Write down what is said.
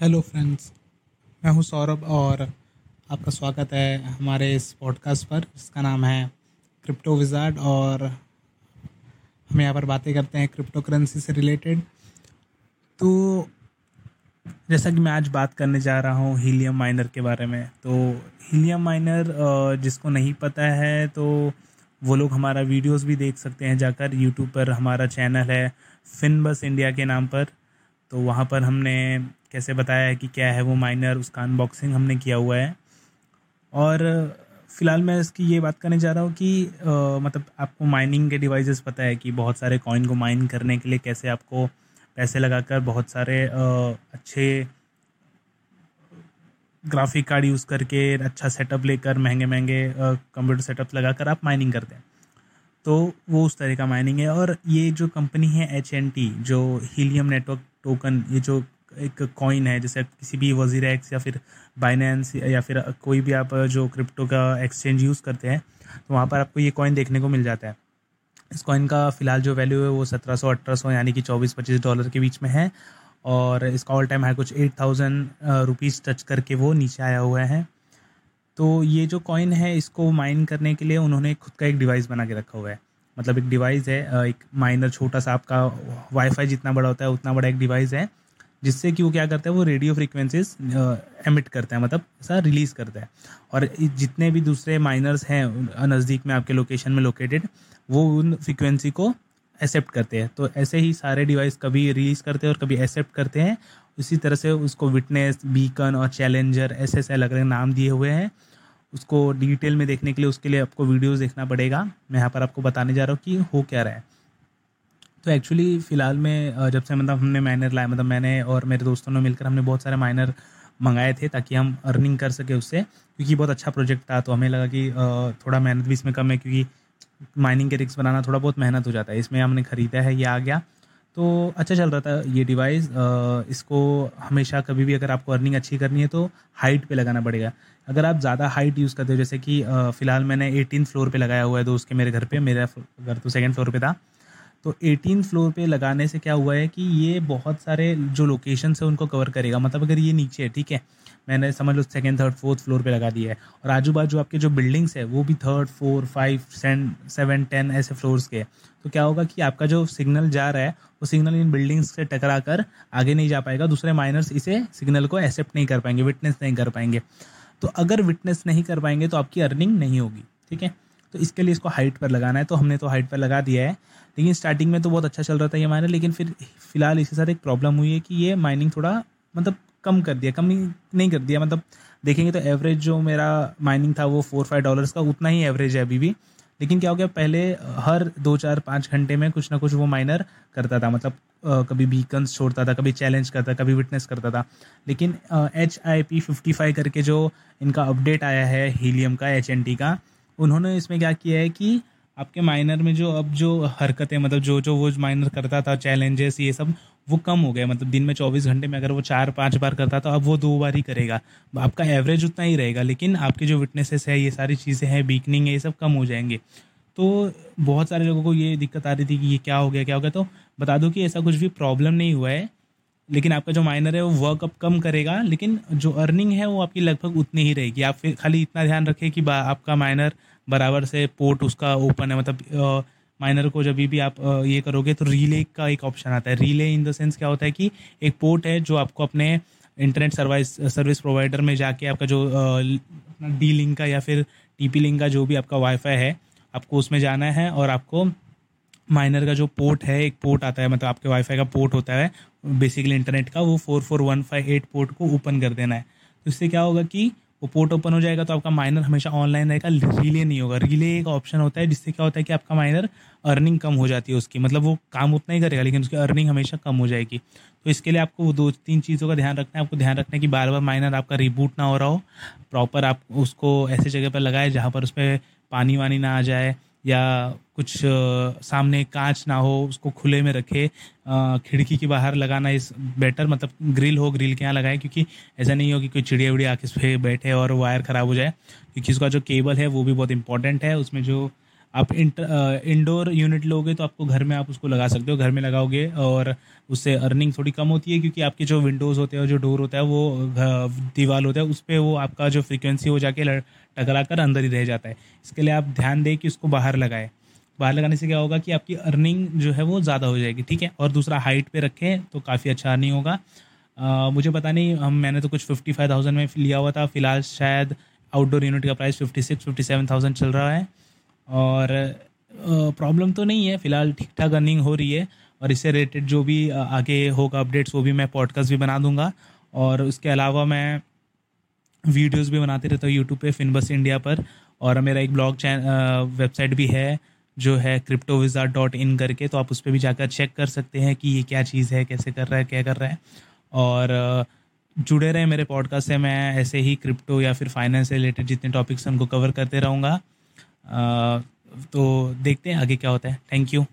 Hello friends मैं हूँ सौरभ और आपका स्वागत है हमारे इस पॉडकास्ट पर। जिसका नाम है क्रिप्टो विजार्ड और हम यहाँ पर बातें करते हैं क्रिप्टो करेंसी से रिलेटेड तो जैसा कि मैं आज बात करने जा रहा हूँ हीलियम माइनर के बारे में तो हीलियम माइनर जिसको नहीं पता है तो वो लोग हमारा वीडियोस भी देख सकते हैं जाकर। यूट्यूब पर हमारा चैनल है फिन बस इंडिया के नाम पर। तो वहाँ पर हमने कैसे बताया है कि क्या है वो माइनर उसका अनबॉक्सिंग हमने किया हुआ है। और फ़िलहाल मैं इसकी ये बात करने जा रहा हूँ कि आ, मतलब आपको माइनिंग के डिवाइसेस पता है कि बहुत सारे कॉइन को माइन करने के लिए कैसे आपको पैसे लगाकर बहुत सारे आ, अच्छे ग्राफिक कार्ड यूज़ करके अच्छा सेटअप लेकर महँगे महँगे कंप्यूटर सेटअप लगाकर आप माइनिंग करते हैं। तो वो उस तरह का माइनिंग है और ये जो कंपनी है टी जो हीलियम नेटवर्क टोकन ये जो एक कॉइन है, जैसे किसी भी वज़ीर एक्स या फिर बाइनेंस या फिर कोई भी आप जो क्रिप्टो का एक्सचेंज यूज़ करते हैं तो वहाँ पर आपको ये कॉइन देखने को मिल जाता है। इस कॉइन का फ़िलहाल जो वैल्यू है वो सत्रह सौ, अठारह सौ यानी कि चौबीस, पच्चीस डॉलर के बीच में है और इसका ऑल टाइम है कुछ एट थाउज़ेंड रुपीज़ टच करके वो नीचे आया हुआ है। तो ये जो कॉइन है, इसको माइन करने के लिए उन्होंने खुद का एक डिवाइस बना के रखा हुआ है। मतलब एक डिवाइस है एक माइनर छोटा सा आपका वाईफाई जितना बड़ा होता है, उतना बड़ा एक डिवाइस है। जिससे कि वो क्या करता है, वो रेडियो फ्रिक्वेंसीज एमिट करता है मतलब ऐसा रिलीज़ करता है। और जितने भी दूसरे माइनर्स हैं नज़दीक में आपके लोकेशन में लोकेटेड वो उन फ्रिक्वेंसी को एक्सेप्ट करते हैं। तो ऐसे ही सारे डिवाइस कभी रिलीज़ करते हैं और कभी एक्सेप्ट करते हैं। उसी तरह से उसको विटनेस बीकन और चैलेंजर ऐसे ऐसे अलग अलग नाम दिए हुए हैं। उसको डिटेल में देखने के लिए, उसके लिए आपको वीडियोस देखना पड़ेगा। मैं यहाँ पर आपको बताने जा रहा हूँ कि हो क्या रहा है। तो एक्चुअली फ़िलहाल में जब से मतलब हमने माइनर लाया मतलब मैंने और मेरे दोस्तों ने मिलकर हमने बहुत सारे माइनर मंगाए थे ताकि हम अर्निंग कर सके उससे, क्योंकि बहुत अच्छा प्रोजेक्ट था। तो हमें लगा कि थोड़ा मेहनत भी इसमें कम है क्योंकि माइनिंग के रिक्स बनाना थोड़ा बहुत मेहनत हो जाता है। इसमें हमने ख़रीदा है, ये आ गया। तो अच्छा चल रहा था ये डिवाइस इसको हमेशा कभी भी अगर आपको अर्निंग अच्छी करनी है तो हाइट पे लगाना पड़ेगा। अगर आप ज़्यादा हाइट यूज़ करते हो, जैसे कि फ़िलहाल मैंने एटीन फ्लोर पे लगाया हुआ है दोस्त के मेरे घर पे, मेरा घर तो सेकंड फ्लोर पे था। तो एटीन फ्लोर पे लगाने से क्या हुआ है कि ये बहुत सारे जो लोकेशन है उनको कवर करेगा। मतलब अगर ये नीचे है, ठीक है? मैंने समझ लो सेकेंड थर्ड फोर्थ फ्लोर पे लगा दिया है। और आजू बाजू आपके जो बिल्डिंग्स है, वो भी third four five seven ten ऐसे फ्लोर्स के तो क्या होगा कि आपका जो सिग्नल जा रहा है, वो सिग्नल इन बिल्डिंग्स से टकरा कर आगे नहीं जा पाएगा। दूसरे माइनर्स इसे सिग्नल को एक्सेप्ट नहीं कर पाएँगे विटनेस नहीं कर पाएँगे। तो अगर विटनेस नहीं कर पाएँगे तो आपकी अर्निंग नहीं होगी, ठीक है? तो इसके लिए इसको हाइट पर लगाना है। तो हमने तो हाइट पर लगा दिया है। लेकिन स्टार्टिंग में तो बहुत अच्छा चल रहा था ये माइनर लेकिन फिर फ़िलहाल इसके साथ एक प्रॉब्लम हुई है कि ये माइनिंग थोड़ा मतलब कम कर दिया, कम नहीं कर दिया। मतलब देखेंगे तो एवरेज जो मेरा माइनिंग था वो फोर फाइव डॉलर्स का उतना ही एवरेज है अभी भी। लेकिन क्या हो गया, पहले हर दो चार पाँच घंटे में कुछ ना कुछ वो माइनर करता था। मतलब कभी बीकन्स छोड़ता था, कभी चैलेंज करता, कभी विटनेस करता था। लेकिन H I P fifty five करके जो इनका अपडेट आया है हीलियम का एच एन टी का उन्होंने इसमें क्या किया है कि आपके माइनर में जो अब जो हरकतें मतलब जो जो वो माइनर करता था चैलेंजेस ये सब, वो कम हो गए। मतलब दिन में चौबीस घंटे में अगर वो चार, पाँच बार करता तो अब वो दो बार ही करेगा। आपका एवरेज उतना ही रहेगा, लेकिन आपके जो विटनेसेस है, ये सारी चीज़ें हैं वीकनिंग है, ये सब कम हो जाएँगे। तो बहुत सारे लोगों को ये दिक्कत आ रही थी कि ये क्या हो गया, क्या हो गया। तो बता दो कि ऐसा कुछ भी प्रॉब्लम नहीं हुआ है, लेकिन आपका जो माइनर है, वो वर्क अप कम करेगा, लेकिन जो अर्निंग है, वो आपकी लगभग उतनी ही रहेगी। आप फिर खाली इतना ध्यान रखें कि आपका माइनर बराबर से पोर्ट उसका ओपन है। मतलब माइनर को जब भी आप ये करोगे तो रीले का एक ऑप्शन आता है। रीले इन द सेंस क्या होता है कि एक पोर्ट है जो आपको अपने इंटरनेट सर्विस सर्विस प्रोवाइडर में जाके आपका जो अपना डी लिंक का या फिर टी पी लिंक का जो भी आपका वाईफाई है, आपको उसमें जाना है और आपको माइनर का जो पोर्ट है, एक पोर्ट आता है। मतलब आपके वाईफाई का पोर्ट होता है बेसिकली इंटरनेट का, वो four four one five eight port को ओपन कर देना है। तो इससे क्या होगा कि वो पोर्ट ओपन हो जाएगा तो आपका माइनर हमेशा ऑनलाइन रहेगा रिले नहीं होगा। रिले एक ऑप्शन होता है जिससे क्या होता है कि आपका माइनर अर्निंग कम हो जाती है उसकी। मतलब वो काम उतना ही करेगा, लेकिन उसकी अर्निंग हमेशा कम हो जाएगी। तो इसके लिए आपको वो दो तीन चीज़ों का ध्यान रखना है। आपको ध्यान रखना है कि बार बार माइनर आपका रिबूट ना हो रहा हो। प्रॉपर आप उसको ऐसे जगह पर लगाए जहाँ पर उस पर पानी वानी ना आ जाए। या कुछ सामने कांच ना हो, उसको खुले में रखे खिड़की के बाहर लगाना इस बेटर मतलब ग्रिल हो, ग्रिल के यहाँ लगाए, क्योंकि ऐसा नहीं हो कि कोई चिड़िया उड़िया आके पर बैठे और वायर ख़राब हो जाए, क्योंकि उसका जो केबल है वो भी बहुत इंपॉर्टेंट है, उसमें जो आप इंडोर यूनिट लोगे तो आपको घर में आप उसको लगा सकते हो, घर में लगाओगे और उससे अर्निंग थोड़ी कम होती है क्योंकि आपके जो विंडोज़ होते हैं जो डोर होता है वो दीवार होता है उस पर वो आपका जो फ्रिक्वेंसी हो जाके टकरा कर अंदर ही रह जाता है। इसके लिए आप ध्यान दें कि उसको बाहर लगाए। बाहर लगाने से क्या होगा कि आपकी अर्निंग जो है वो ज़्यादा हो जाएगी, ठीक है? और दूसरा हाइट पे रखें तो काफ़ी अच्छा अर्निंग होगा। मुझे पता नहीं, हम, मैंने तो कुछ फिफ्टी फाइव थाउज़ेंड में लिया हुआ था, फ़िलहाल शायद आउटडोर यूनिट का price fifty six fifty seven thousand चल रहा है। और प्रॉब्लम तो नहीं है, फ़िलहाल ठीक ठाक अर्निंग हो रही है और इससे रिलेटेड जो भी आगे होगा अपडेट्स वो भी मैं पॉडकास्ट भी बना दूँगा। और उसके अलावा मैं वीडियोस भी बनाते रहता हूँ यूट्यूब पे फिनबस इंडिया पर। और मेरा एक ब्लॉग चैन वेबसाइट भी है, जो है क्रिप्टो विज़ा डॉट इन करके तो आप उस पर भी जाकर चेक कर सकते हैं कि ये क्या चीज़ है, कैसे कर रहा है, क्या कर रहा है। और जुड़े रहे मेरे पॉडकास्ट से, मैं ऐसे ही क्रिप्टो या फिर फाइनेंस से रिलेटेड जितने टॉपिक्स हैं, उनको कवर करते रहूँगा। तो देखते हैं आगे क्या होता है। Thank you